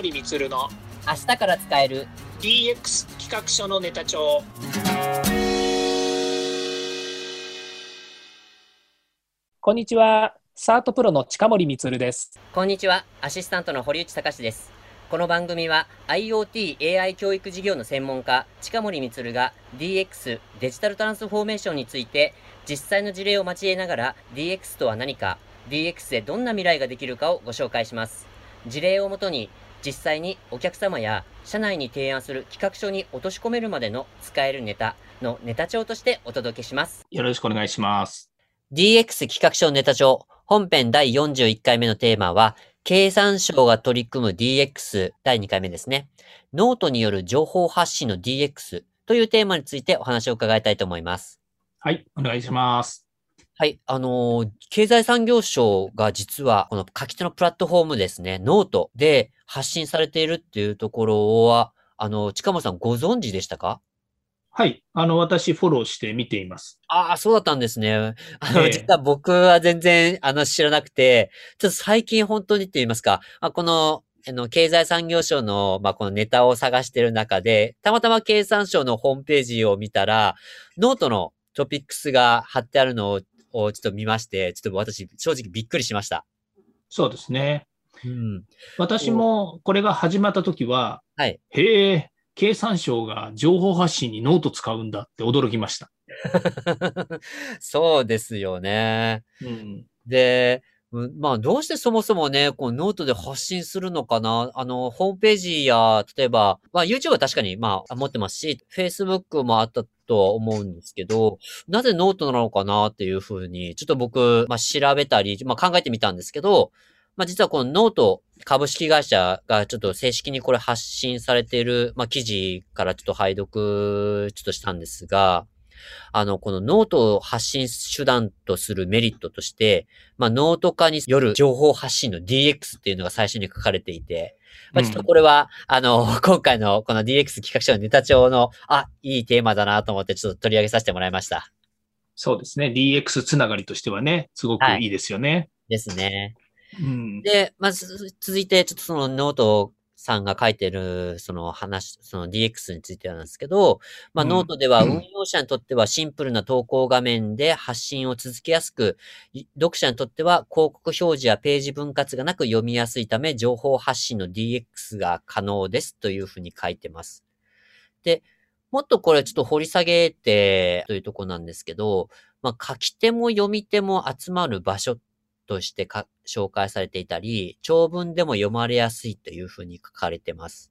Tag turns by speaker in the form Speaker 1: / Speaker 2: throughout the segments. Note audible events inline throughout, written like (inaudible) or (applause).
Speaker 1: 森光の
Speaker 2: 明日から使える
Speaker 1: DX 企画書のネタ帳。こんにちは。サートプロの近森光です。
Speaker 2: こんにちは。アシスタントの堀内隆です。この番組は IoT AI 教育事業の専門家近森光が DX デジタルトランスフォーメーションについて実際の事例を交えながら DX とは何か DX でどんな未来ができるかをご紹介します。事例をもとに実際にお客様や社内に提案する企画書に落とし込めるまでの使えるネタのネタ帳としてお届けします。
Speaker 1: よろしくお願いします。
Speaker 2: DX 企画書ネタ帳本編第41回目のテーマは経産省が取り組む DX 第2回目ですね。ノートによる情報発信の DX というテーマについてお話を伺いたいと思います。
Speaker 1: はい、お願いします。
Speaker 2: はい。あのー、経済産業省が実は、この書き手のプラットフォームですね、ノートで発信されているっていうところは、あの、近本さんご存知でしたか？
Speaker 1: はい。あの、私、フォローして見ています。
Speaker 2: ああ、そうだったんですね。あの、えー、実は僕は全然、あの、知らなくて、ちょっと最近本当にって言いますか、あこの、あの、経済産業省の、まあ、このネタを探してる中で、たまたま経産省のホームページを見たら、ノートのトピックスが貼ってあるのををちょっと見まして、ちょっと私、正直びっくりしました。
Speaker 1: そうですね。うん、私もこれが始まった時は、はい、へえ、経産省が情報発信にノート使うんだって驚きました。(laughs)
Speaker 2: そうですよね。うん、で、まあ、どうしてそもそもね、こう、ノートで発信するのかな？あの、ホームページや、例えば、まあ、YouTube は確かに、まあ、持ってますし、Facebook もあったとは思うんですけど、なぜノートなのかなっていうふうに、ちょっと僕、まあ、調べたり、まあ、考えてみたんですけど、まあ、実はこのノート株式会社がちょっと正式にこれ発信されている、まあ、記事からちょっと拝読ちょっとしたんですが、あの、このノートを発信手段とするメリットとして、まあ、ノート化による情報発信の DX っていうのが最初に書かれていて、まあ、ちょっとこれは、うん、あの、(laughs) 今回のこの DX 企画書のネタ帳の、あ、いいテーマだなと思ってちょっと取り上げさせてもらいました。
Speaker 1: そうですね。DX つながりとしてはね、すごくいいですよね。はい、
Speaker 2: ですね。うん、で、まず、続いて、ちょっとそのノートさんが書いてる、その話、その DX についてなんですけど、まあ、ノートでは運用者にとってはシンプルな投稿画面で発信を続けやすく、読者にとっては広告表示やページ分割がなく読みやすいため、情報発信の DX が可能ですというふうに書いてます。で、もっとこれちょっと掘り下げてというとこなんですけど、まあ、書き手も読み手も集まる場所っとしてか紹介されていたり、長文でも読まれやすいというふうに書かれてます。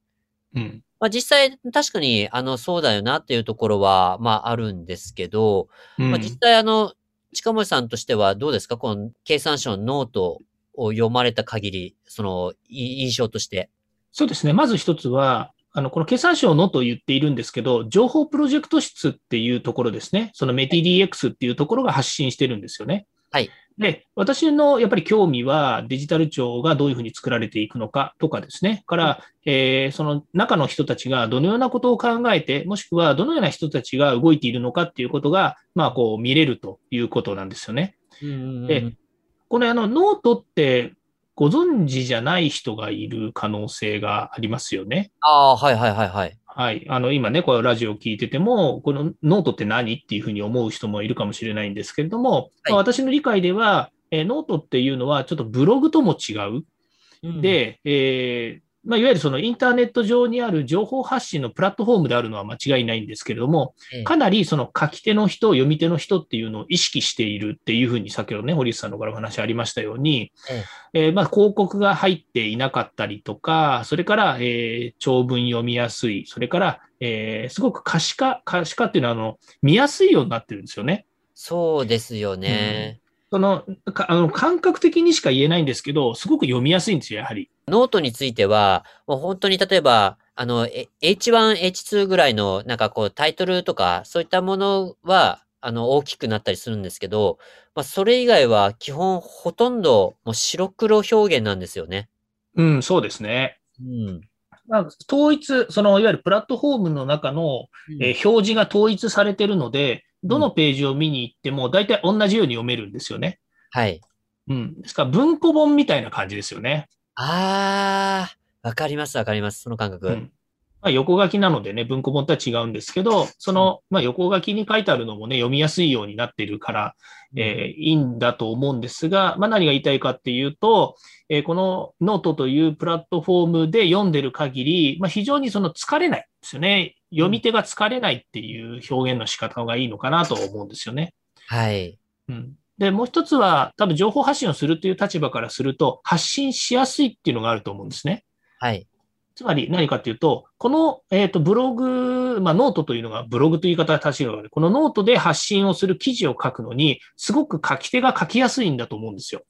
Speaker 2: うん。まあ実際、確かに、あの、そうだよなっていうところは、まああるんですけど、うん、まあ実際あの、近森さんとしてはどうですか？この経産省のノートを読まれた限り、その、印象として。
Speaker 1: そうですね。まず一つは、あの、この経産省のと言っているんですけど、情報プロジェクト室っていうところですね。そのメティ DX っていうところが発信してるんですよね。はい。で、私のやっぱり興味はデジタル庁がどういうふうに作られていくのかとかですね、から、えー、その中の人たちがどのようなことを考えて、もしくはどのような人たちが動いているのかっていうことが、まあ、こう見れるということなんですよね。で、これあの、ノートってご存知じゃない人がいる可能性がありますよね。
Speaker 2: ああ、はいはいはいはい。
Speaker 1: はい。あの、今ね、このラジオを聞いてても、このノートって何っていうふうに思う人もいるかもしれないんですけれども、はい、まあ、私の理解では、えー、ノートっていうのはちょっとブログとも違う。うん、で、えー、まあ、いわゆるそのインターネット上にある情報発信のプラットフォームであるのは間違いないんですけれども、かなりその書き手の人、読み手の人っていうのを意識しているっていうふうに、先ほどね、堀内さんのからお話ありましたように、えー、まあ広告が入っていなかったりとか、それから、えー、長文読みやすい、それから、えー、すごく可視化、可視化っていうのはあの見やすいようになってるんですよね。
Speaker 2: そうですよね。
Speaker 1: うんその、あの、感覚的にしか言えないんですけど、すごく読みやすいんですよ、やはり。
Speaker 2: ノートについては、もう本当に例えば、あの、H1、H2 ぐらいの、なんかこう、タイトルとか、そういったものは、あの、大きくなったりするんですけど、まあ、それ以外は基本ほとんどもう白黒表現なんですよね。
Speaker 1: うん、そうですね。うん。まあ、統一、その、いわゆるプラットフォームの中の、えー、表示が統一されてるので、どのページを見に行っても、大体同じように読めるんですよね。
Speaker 2: はい。
Speaker 1: うん。ですから、文庫本みたいな感じですよね。
Speaker 2: ああ、わかります、わかります。その感覚。うん
Speaker 1: まあ、横書きなのでね、文庫本とは違うんですけど、その、まあ、横書きに書いてあるのもね、読みやすいようになっているから、えー、いいんだと思うんですが、まあ、何が言いたいかっていうと、えー、このノートというプラットフォームで読んでる限り、まあ、非常にその疲れないですよね。読み手が疲れないっていう表現の仕方がいいのかなと思うんですよね。
Speaker 2: はい。
Speaker 1: うん。で、もう一つは、多分情報発信をするという立場からすると、発信しやすいっていうのがあると思うんですね。
Speaker 2: はい。
Speaker 1: つまり何かっていうと、この、えっ、ー、と、ブログ、まあ、ノートというのがブログという言い方が正しいので、このノートで発信をする記事を書くのに、すごく書き手が書きやすいんだと思うんですよ。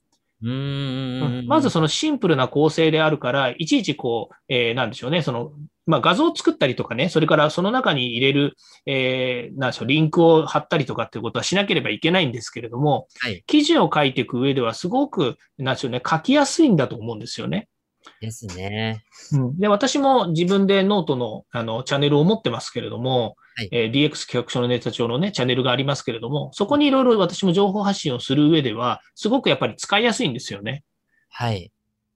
Speaker 2: うん。
Speaker 1: まずそのシンプルな構成であるから、いちいちこう、えー、なんでしょうね、その、まあ、画像を作ったりとかね、それからその中に入れる、えー、なんでしょう、リンクを貼ったりとかっていうことはしなければいけないんですけれども、はい、記事を書いていく上ではすごく、なんでしょうね、書きやすいんだと思うんですよね。
Speaker 2: ですね。
Speaker 1: うん、で私も自分でノートのあのチャンネルを持ってますけれども、はい、えー、DX 企画書のネタ帳のね、チャンネルがありますけれども、そこにいろいろ私も情報発信をする上では、すごくやっぱり使いやすいんですよね。
Speaker 2: はい。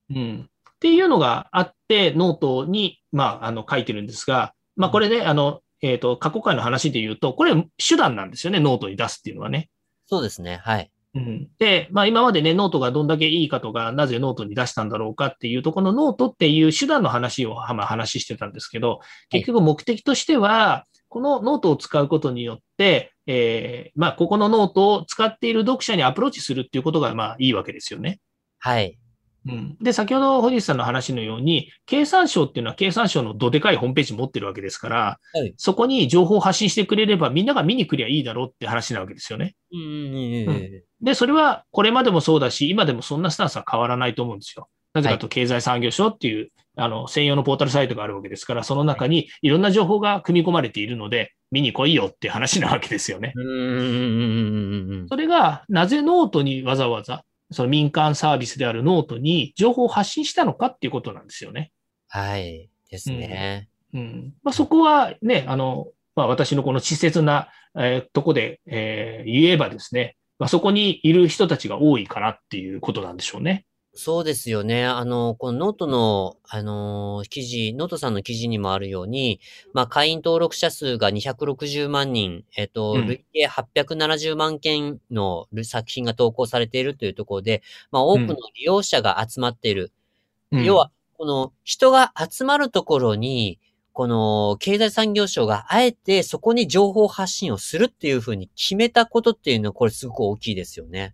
Speaker 1: うん。っていうのがあって、ノートに、まあ、あの、書いてるんですが、まあ、これね、あの、えっ、ー、と、過去回の話で言うと、これ手段なんですよね、ノートに出すっていうのはね。
Speaker 2: そうですね。はい。
Speaker 1: うん、で、まあ今までね、ノートがどんだけいいかとか、なぜノートに出したんだろうかっていうと、このノートっていう手段の話を、まあ、話してたんですけど、結局目的としては、このノートを使うことによって、えー、まあここのノートを使っている読者にアプローチするっていうことが、まあいいわけですよね。
Speaker 2: はい。
Speaker 1: うん、で、先ほど堀内さんの話のように、経産省っていうのは経産省のどでかいホームページ持ってるわけですから、はい、そこに情報を発信してくれればみんなが見に来りゃいいだろうって話なわけですよね。
Speaker 2: うん、
Speaker 1: で、それはこれまでもそうだし、今でもそんなスタンスは変わらないと思うんですよ。なぜかと経済産業省っていう、あの、専用のポータルサイトがあるわけですから、その中にいろんな情報が組み込まれているので、見に来いよって話なわけですよね。それが、なぜノートにわざわざその民間サービスであるノートに情報を発信したのかっていうことなんですよね。
Speaker 2: はい。ですね。
Speaker 1: うん。うん、まあ、そこはね、あの、まあ、私のこの稚拙な、えー、とこで、えー、言えばですね、まあ、そこにいる人たちが多いからっていうことなんでしょうね。
Speaker 2: そうですよね。あの、このノートの、あの記事、ノートさんの記事にもあるように、まあ、会員登録者数が260万人、えっと、うん、累計870万件の作品が投稿されているというところで、まあ、多くの利用者が集まっている。うん、要は、この人が集まるところに、この経済産業省があえてそこに情報発信をするっていうふうに決めたことっていうのはこれすごく大きいですよね。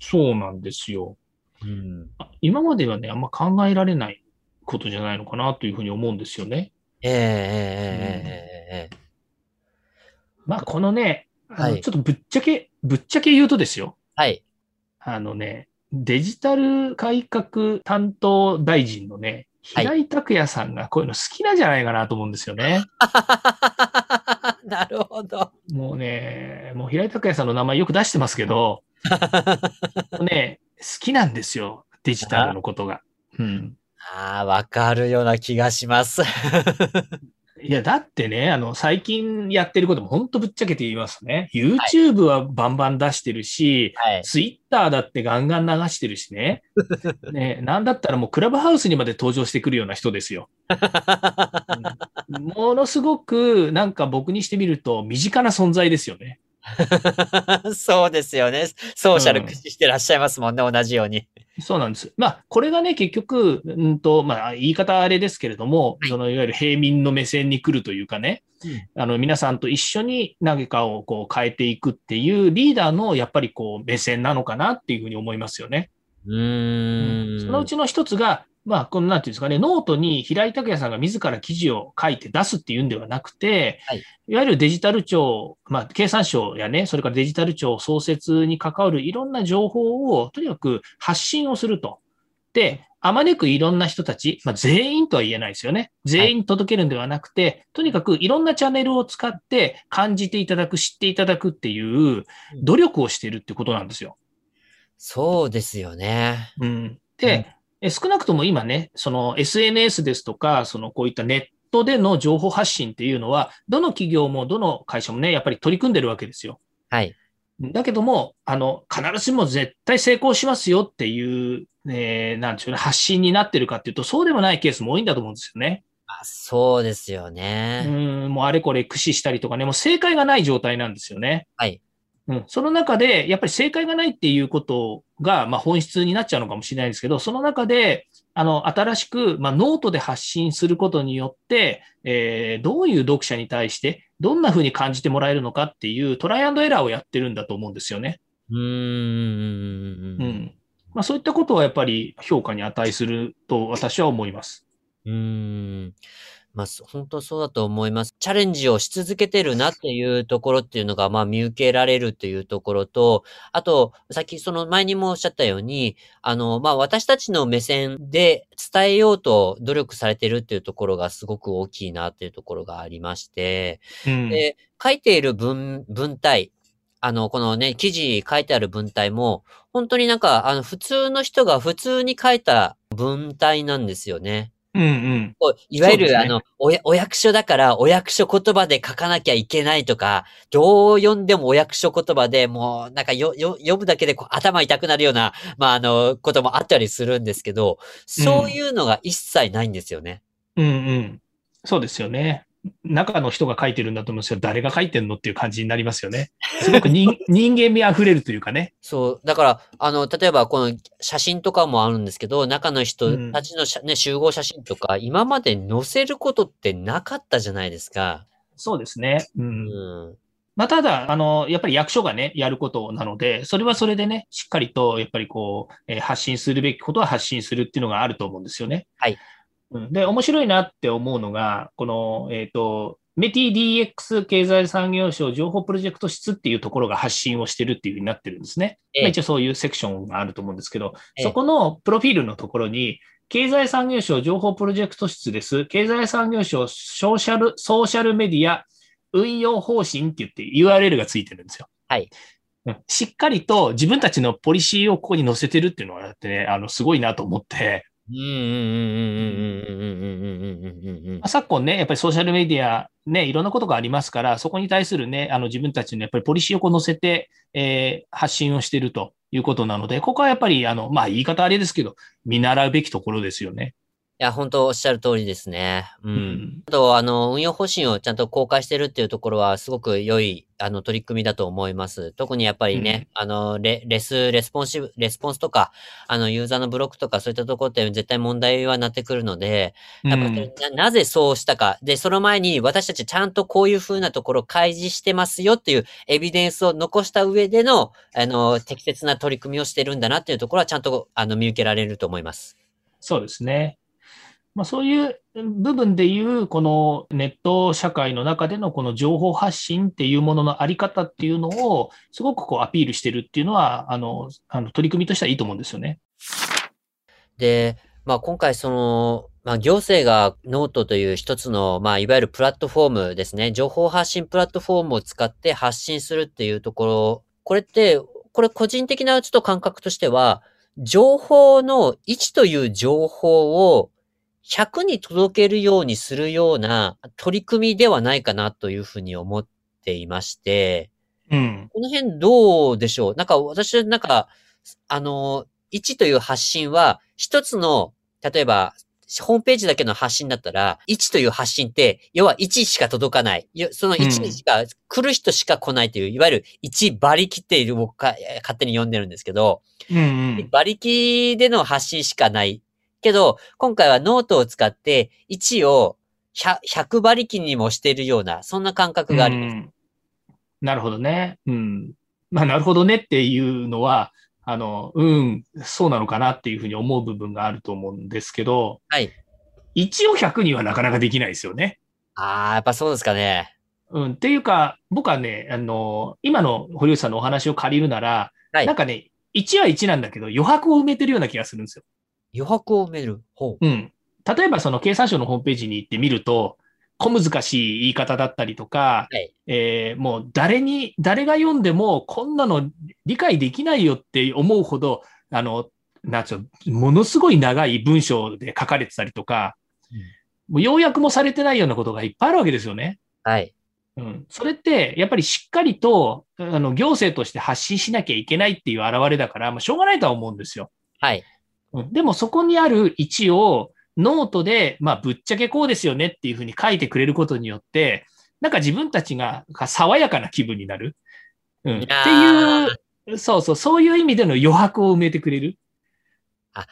Speaker 1: そうなんですよ。
Speaker 2: うん、
Speaker 1: 今まではね、あんま考えられないことじゃないのかなというふうに思うんですよね。
Speaker 2: えええええええ
Speaker 1: まあ、このね、あのちょっとぶっちゃけ、ぶっちゃけ言うとですよ。
Speaker 2: はい。
Speaker 1: あのね、デジタル改革担当大臣のね、平井拓也さんがこういうの好きなんじゃないかなと思うんですよね。(laughs)
Speaker 2: なるほど。
Speaker 1: もうね、もう平井拓也さんの名前よく出してますけど、(laughs) ね、好きなんですよ。デジタルのことが。うん。
Speaker 2: ああ、わかるような気がします。
Speaker 1: いや、だってね、あの、最近やってることも本当ぶっちゃけて言いますね。YouTube はバンバン出してるし、はい、Twitter だってガンガン流してるしね。(laughs) ね、なんだったらもうクラブハウスにまで登場してくるような人ですよ。(laughs) うん、ものすごく、なんか僕にしてみると身近な存在ですよね。(laughs)
Speaker 2: そうですよね。ソーシャル駆使してらっしゃいますもんね、うん、同じように。
Speaker 1: そうなんです。まあ、これがね、結局、うんと、まあ、言い方あれですけれども、はい、その、いわゆる平民の目線に来るというかね、うん、あの、皆さんと一緒に何かをこう変えていくっていうリーダーの、やっぱりこう、目線なのかなっていうふうに思いますよね。
Speaker 2: うん、
Speaker 1: そのうちの一つが、まあ、このなんていうんですかね、ノートに平井拓也さんが自ら記事を書いて出すっていうんではなくて、はい、いわゆるデジタル庁、まあ、経産省やね、それからデジタル庁創設に関わるいろんな情報をとにかく発信をすると。で、あまねくいろんな人たち、まあ、全員とは言えないですよね。全員届けるんではなくて、はい、とにかくいろんなチャンネルを使って感じていただく、知っていただくっていう努力をしているってことなんですよ。
Speaker 2: そうですよね。
Speaker 1: うん。で、少なくとも今ね、その SNS ですとか、そのこういったネットでの情報発信っていうのは、どの企業もどの会社もね、やっぱり取り組んでるわけですよ。
Speaker 2: はい。
Speaker 1: だけども、あの、必ずしも絶対成功しますよっていうえー、なんでしょうね、発信になってるかっていうと、そうでもないケースも多いんだと思うんですよね。
Speaker 2: あそうですよ
Speaker 1: う
Speaker 2: ね。
Speaker 1: ん、もうあれこれ駆使したりとかね、もう正解がない状態なんですよね。
Speaker 2: はい。
Speaker 1: うん、その中で、やっぱり正解がないっていうことが、まあ、本質になっちゃうのかもしれないですけど、その中で、あの、新しく、まあ、ノートで発信することによって、えーどういう読者に対して、どんな風に感じてもらえるのかっていうトライアンドエラーをやってるんだと思うんですよね。
Speaker 2: うーん。
Speaker 1: うん。まあ、そういったことはやっぱり評価に値すると私は思います。
Speaker 2: うーん。まあ、そ本当そうだと思います。チャレンジをし続けてるなっていうところっていうのが、まあ見受けられるっていうところと、あと、さっきその前にもおっしゃったように、あの、まあ私たちの目線で伝えようと努力されてるっていうところがすごく大きいなっていうところがありまして、
Speaker 1: うん。
Speaker 2: で、書いている文、文体、あの、このね、記事書いてある文体も、本当になんか、あの、普通の人が普通に書いた文体なんですよね。
Speaker 1: うんうん。
Speaker 2: いわゆる、
Speaker 1: ね
Speaker 2: あのおや、お役所だから、お役所言葉で書かなきゃいけないとか、どう読んでもお役所言葉でもう、なんかよ、よ、読むだけでこう頭痛くなるような、まあ、あの、こともあったりするんですけど、そういうのが一切ないんですよね。
Speaker 1: うんうん。そうですよね。中の人が書いてるんだと思うんですけど、誰が書いてんのっていう感じになりますよね。すごく人 (laughs) 人間味あふれるというかね。
Speaker 2: そう。だから、あの、例えばこの写真とかもあるんですけど、中の人たちの写、ね、集合写真とか、今まで載せることってなかったじゃないですか。
Speaker 1: そうですね。う。
Speaker 2: うんん。
Speaker 1: まあ、ただ、あの、やっぱり役所がね、やることなので、それはそれでね、しっかりと、やっぱりこう、えー発信するべきことは発信するっていうのがあると思うんですよね。
Speaker 2: はい。
Speaker 1: うん、で、面白いなって思うのが、この、えっ、と、メティ DX 経済産業省情報プロジェクト室っていうところが発信をしてるっていうふうになってるんですね。
Speaker 2: ええ
Speaker 1: まあ、一応そういうセクションがあると思うんですけど、
Speaker 2: ええ
Speaker 1: そこのプロフィールのところに、経済産業省情報プロジェクト室です。経済産業省ソーシャル、ソーシャルメディア運用方針って言って URL がついてるんですよ。
Speaker 2: はい。
Speaker 1: うんしっかりと自分たちのポリシーをここに載せてるっていうのはだってね、あの、すごいなと思って、
Speaker 2: うんうんうん、
Speaker 1: 昨今ね、やっぱりソーシャルメディア、ね、いろんなことがありますから、そこに対するね、あの自分たちのやっぱりポリシーをこう載せて、えー、発信をしているということなので、ここはやっぱり、あの、まあ言い方あれですけど、見習うべきところですよね。
Speaker 2: いや、本当おっしゃる通りですね。う。
Speaker 1: うんん。
Speaker 2: あと、あの、運用方針をちゃんと公開してるっていうところは、すごく良い、あの、取り組みだと思います。特にやっぱりね、あの、レ、レス、レスポンシブ、レスポンスとか、あの、ユーザーのブロックとか、そういったところって絶対問題はなってくるので、やっぱななぜそうしたか。で、その前に私たちちゃんとこういう風なところを開示してますよっていうエビデンスを残した上での、あの、適切な取り組みをしてるんだなっていうところはちゃんと、あの、見受けられると思います。
Speaker 1: そうですね。まあ、そういう部分でいう、このネット社会の中でのこの情報発信っていうもののあり方っていうのを、すごくこうアピールしてるっていうのは、あの、あの取り組みとしてはいいと思うんですよね。
Speaker 2: で、まあ今回その、まあ行政がノートという一つの、まあいわゆるプラットフォームですね。情報発信プラットフォームを使って発信するっていうところ、これって、これ個人的なちょっと感覚としては、情報の1という情報を100に届けるようにするような取り組みではないかなというふうに思っていまして、
Speaker 1: うん。
Speaker 2: この辺どうでしょう？なんか私、なんか、あの、1という発信は、一つの、例えば、ホームページだけの発信だったら、1という発信って、要は1しか届かない。よその1にしか、来る人しか来ないという、いわゆる1馬力っていう僕か勝手に呼んでるんですけど、
Speaker 1: うんうん。
Speaker 2: 馬力での発信しかない。けど、今回はノートを使って、1を 100, 100馬力にもしているような、そんな感覚があります。
Speaker 1: うんなるほどね。うん。まあ、なるほどねっていうのは、あの、うん、そうなのかなっていうふうに思う部分があると思うんですけど、
Speaker 2: はい。
Speaker 1: 1を100にはなかなかできないですよね。
Speaker 2: あー、やっぱそうですかね。
Speaker 1: うん。っていうか、僕はね、あの、今の堀内さんのお話を借りるなら、
Speaker 2: はい
Speaker 1: なんかね、1は1なんだけど、余白を埋めてるような気がするんですよ。
Speaker 2: 余白を埋める。ほう。
Speaker 1: うん。例えばその経産省のホームページに行ってみると、小難しい言い方だったりとか、
Speaker 2: はい。
Speaker 1: えーもう誰に、誰が読んでもこんなの理解できないよって思うほど、あの、なんつうの、ものすごい長い文章で書かれてたりとか、もう要約もされてないようなことがいっぱいあるわけですよね。
Speaker 2: はい。
Speaker 1: うん。それって、やっぱりしっかりと、あの、行政として発信しなきゃいけないっていう表れだから、まあ、しょうがないとは思うんですよ。
Speaker 2: はい。
Speaker 1: うん、でもそこにある1をノートで、まあ、ぶっちゃけこうですよねっていうふうに書いてくれることによって、なんか自分たちが爽やかな気分になる。うん、っていう、そうそう、そういう意味での余白を埋めてくれる。
Speaker 2: あ、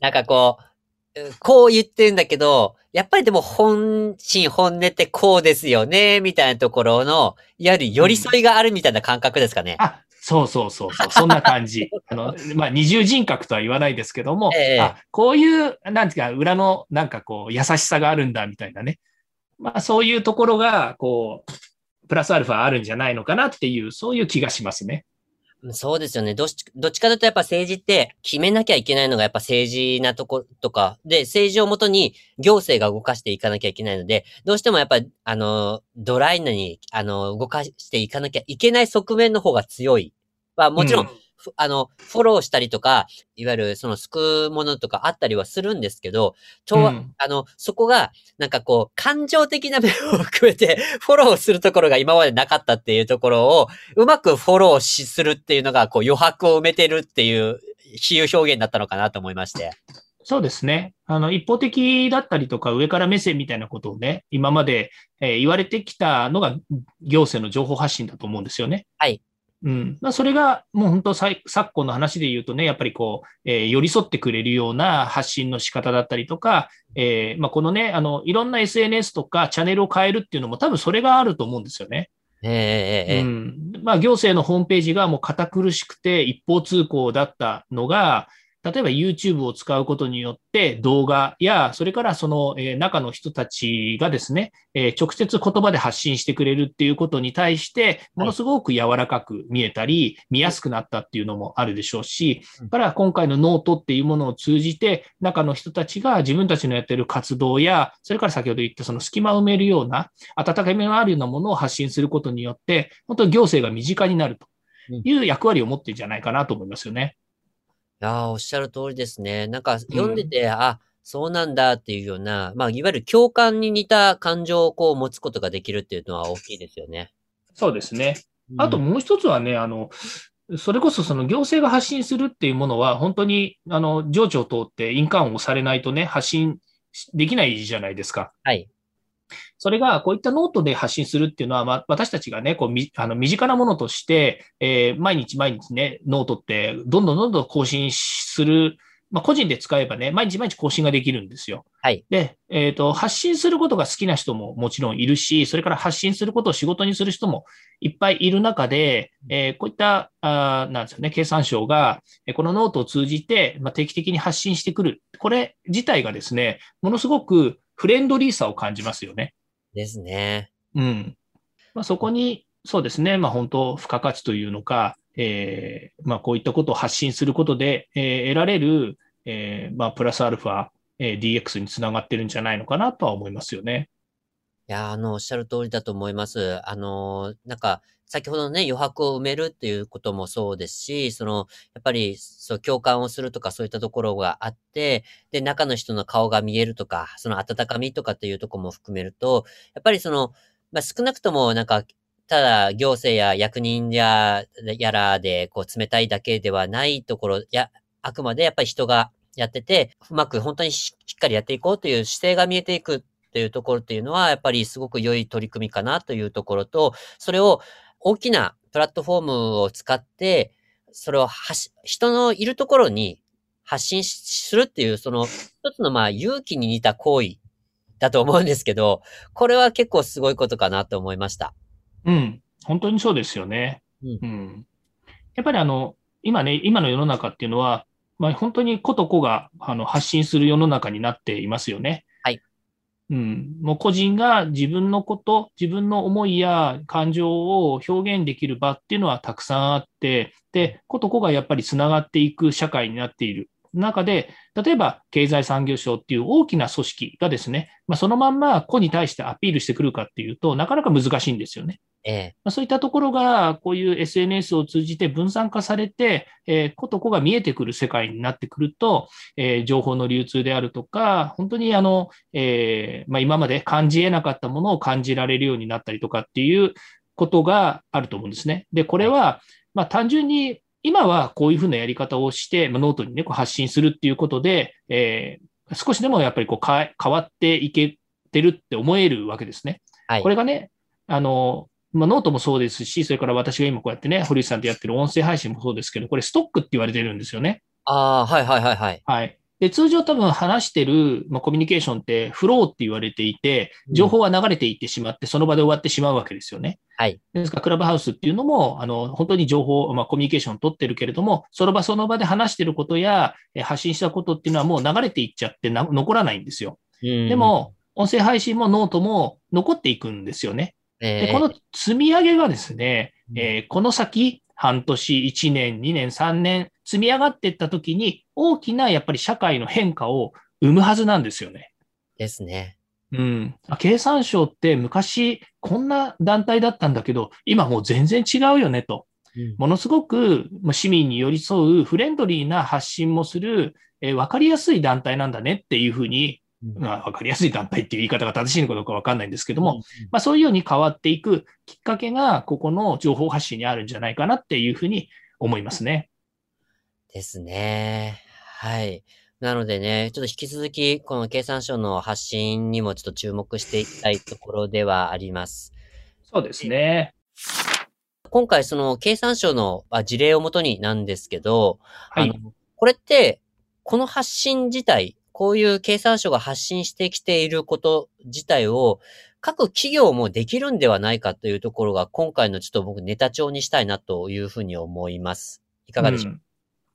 Speaker 2: なんかこう、こう言ってるんだけど、やっぱりでも本心本音ってこうですよね、みたいなところの、いわゆる寄り添いがあるみたいな感覚ですかね。
Speaker 1: うん、あ、そうそうそうそう、そんな感じ。(laughs) あの、まあ、二重人格とは言わないですけども、えー、あこういう、なんていうか、裏のなんかこう、優しさがあるんだ、みたいなね。まあ、そういうところが、こう、プラスアルファあるんじゃないのかなっていう、そういう気がしますね。
Speaker 2: そうですよね。どっち、どっちかだとやっぱ政治って決めなきゃいけないのがやっぱ政治なとことか、で、政治をもとに行政が動かしていかなきゃいけないので、どうしてもやっぱ、あの、ドライなに、あの、動かしていかなきゃいけない側面の方が強い。まあもちろん、うんあの、フォローしたりとか、いわゆるその救うものとかあったりはするんですけど、ちょ、うん、あの、そこが、なんかこう、感情的な (laughs) 面を含めて、フォローするところが今までなかったっていうところを、うまくフォローしするっていうのが、こう、余白を埋めてるっていう比喩表現だったのかなと思いまして。
Speaker 1: そうですね。あの、一方的だったりとか、上から目線みたいなことをね、今まで、えー、言われてきたのが行政の情報発信だと思うんですよね。
Speaker 2: はい。
Speaker 1: うん。まあ、それが、もう本当昨今の話で言うとね、やっぱりこう、えー、寄り添ってくれるような発信の仕方だったりとか、えー、まあ、このね、あの、いろんな SNS とかチャンネルを変えるっていうのも多分それがあると思うんですよね。
Speaker 2: ええ
Speaker 1: ー、うん。まあ、行政のホームページがもう堅苦しくて一方通行だったのが、例えば YouTube を使うことによって動画や、それからその、え中の人たちがですね、え直接言葉で発信してくれるっていうことに対して、ものすごく柔らかく見えたり、見やすくなったっていうのもあるでしょうし、から今回のノートっていうものを通じて、中の人たちが自分たちのやってる活動や、それから先ほど言ったその隙間を埋めるような、温かみのあるようなものを発信することによって、本当に行政が身近になるという役割を持ってるんじゃないかなと思いますよね。
Speaker 2: やー、おっしゃる通りですね。なんか読んでて、あ、そうなんだっていうような、まあ、いわゆる共感に似た感情をこう持つことができるっていうのは大きいですよね。
Speaker 1: そうですね。あともう一つはね、あの、それこそその行政が発信するっていうものは、本当に、あの、上長を通って印鑑をされないとね、発信できないじゃないですか。
Speaker 2: はい。
Speaker 1: それがこういったノートで発信するっていうのは、まあ、私たちがね、こうみあの身近なものとして、えー、毎日毎日ね、ノートってどんどんどんどん更新するまあ、個人で使えばね、毎日毎日更新ができるんですよ。
Speaker 2: はい。
Speaker 1: で、えっ、ー、と、発信することが好きな人ももちろんいるし、それから発信することを仕事にする人もいっぱいいる中で、えー、こういった、あなんですよね、経産省が、このノートを通じて、まあ、定期的に発信してくる。これ自体がですね、ものすごくフレンドリーさを感じますよね。
Speaker 2: ですね。
Speaker 1: うん。まあ、そこに、そうですね、まあ、本当、付加価値というのか、えー、まあ、こういったことを発信することで、えー、得られる、えー、まあ、プラスアルファ、えー、DX につながってるんじゃないのかなとは思いますよね。
Speaker 2: や、あの、おっしゃる通りだと思います。あの、なんか、先ほどのね、余白を埋めるっていうこともそうですし、その、やっぱり、そう、共感をするとかそういったところがあって、で、中の人の顔が見えるとか、その温かみとかっていうとこも含めると、やっぱりその、まあ、少なくともなんか、ただ行政や役人や、やらで、こう、冷たいだけではないところ、や、あくまでやっぱり人がやってて、うまく本当にしっかりやっていこうという姿勢が見えていくっていうところっていうのは、やっぱりすごく良い取り組みかなというところと、それを大きなプラットフォームを使って、それを人のいるところに発信するっていう、その一つのまあ勇気に似た行為だと思うんですけど、これは結構すごいことかなと思いました。
Speaker 1: うん。本当にそうですよね。うん。うん、やっぱりあの、今ね、今の世の中っていうのは、まあ、本当に子と子があの発信する世の中になっていますよね。うん。もう個人が自分のこと、自分の思いや感情を表現できる場っていうのはたくさんあって、で、子と子がやっぱりつながっていく社会になっている。中で、例えば経済産業省っていう大きな組織がですね、まあ、そのまんま子に対してアピールしてくるかっていうと、なかなか難しいんですよね。
Speaker 2: ええ
Speaker 1: まあ、そういったところが、こういう SNS を通じて分散化されて、えー、子と子が見えてくる世界になってくると、えー、情報の流通であるとか、本当にあの、えーまあ、今まで感じ得なかったものを感じられるようになったりとかっていうことがあると思うんですね。で、これは、まあ、単純に今はこういうふうなやり方をして、まあ、ノートにね、こう発信するっていうことで、えー、少しでもやっぱりこう変わっていけてるって思えるわけですね。はい、これがね、あの、まあ、ノートもそうですし、それから私が今こうやってね、堀内さんとやってる音声配信もそうですけど、これストックって言われてるんですよね。
Speaker 2: ああ、はいはいはいはい。
Speaker 1: はい。で、通常多分話してる、まあ、コミュニケーションってフローって言われていて、情報は流れていってしまって、その場で終わってしまうわけですよね。
Speaker 2: はい。
Speaker 1: ですから、クラブハウスっていうのも、あの、本当に情報、まあ、コミュニケーションを取ってるけれども、その場その場で話してることや、発信したことっていうのはもう流れていっちゃってな残らないんですよ。でも、音声配信もノートも残っていくんですよね。でこの積み上げがですね、えー、この先、半年、1年、2年、3年、積み上がっていったときに、大きなやっぱり社会の変化を生むはずなんですよね。
Speaker 2: ですね。
Speaker 1: うん。経産省って昔こんな団体だったんだけど、今もう全然違うよねと。ものすごく市民に寄り添うフレンドリーな発信もする、えー、分かりやすい団体なんだねっていうふうにまあ、わかりやすい団体っていう言い方が正しいのかどうかわかんないんですけども、まあ、そういうように変わっていくきっかけが、ここの情報発信にあるんじゃないかなっていうふうに思いますね。
Speaker 2: ですね。はい。なのでね、ちょっと引き続き、この経産省の発信にもちょっと注目していきたいところではあります。
Speaker 1: そうですね。
Speaker 2: 今回、その経産省の事例をもとになんですけど、はい、あのこれって、この発信自体、こういう経産省が発信してきていること自体を、各企業もできるんではないかというところが、今回のちょっと僕ネタ帳にしたいなというふうに思います。いかがでしょう、うん、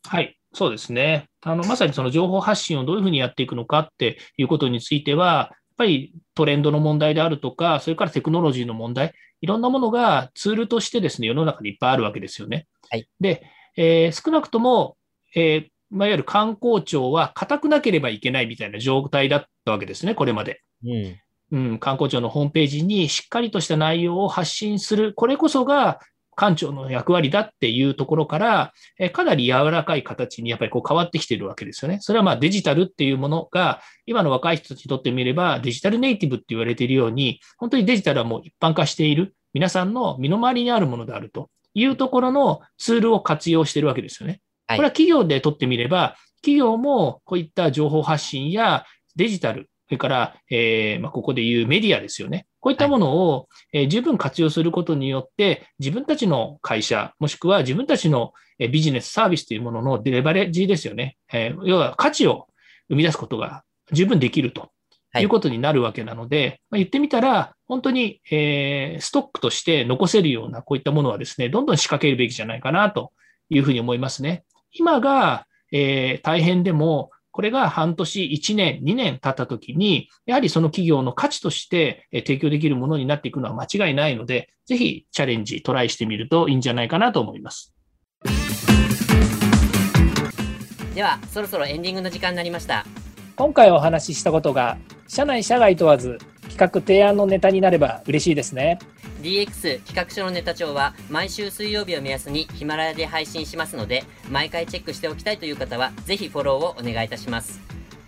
Speaker 1: はい。そうですね。あの、まさにその情報発信をどういうふうにやっていくのかっていうことについては、やっぱりトレンドの問題であるとか、それからテクノロジーの問題、いろんなものがツールとしてですね、世の中にいっぱいあるわけですよね。
Speaker 2: はい。
Speaker 1: で、えー、少なくとも、えー、まあ、いわゆる観光庁は固くなければいけないみたいな状態だったわけですね、これまで。
Speaker 2: うん、
Speaker 1: うん、観光庁のホームページにしっかりとした内容を発信する、これこそが官庁の役割だっていうところから、えかなり柔らかい形にやっぱりこう変わってきてるわけですよね。それはまあデジタルっていうものが、今の若い人たちにとってみればデジタルネイティブって言われているように、本当にデジタルはもう一般化している、皆さんの身の回りにあるものであるというところのツールを活用しているわけですよね。これは企業でとってみれば、企業もこういった情報発信やデジタル、それから、えー、まあ、ここでいうメディアですよね。こういったものを、えー、十分活用することによって、自分たちの会社、もしくは自分たちのビジネスサービスというもののレバレッジですよね。えー、要は価値を生み出すことが十分できるということになるわけなので、はい、まあ、言ってみたら、本当に、えー、ストックとして残せるようなこういったものはですね、どんどん仕掛けるべきじゃないかなというふうに思いますね。今が、えー、大変でも、これが半年、1年、2年経ったときに、やはりその企業の価値として提供できるものになっていくのは間違いないので、ぜひチャレンジ、トライしてみるといいんじゃないかなと思います。
Speaker 2: では、そろそろエンディングの時間になりました。
Speaker 1: 今回お話ししたことが、社内社外問わず、企画提案のネタになれば嬉しいですね。
Speaker 2: DX 企画書のネタ帳は毎週水曜日を目安にヒマラヤで配信しますので、毎回チェックしておきたいという方は、ぜひフォローをお願いいたします。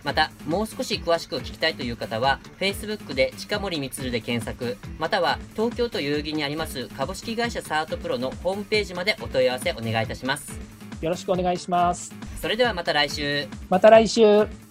Speaker 2: また、もう少し詳しく聞きたいという方は、Facebook で近森光で検索、または東京都代々木にあります株式会社サートプロのホームページまでお問い合わせお願いいたします。
Speaker 1: よろしくお願いします。
Speaker 2: それではまた来週。
Speaker 1: また来週。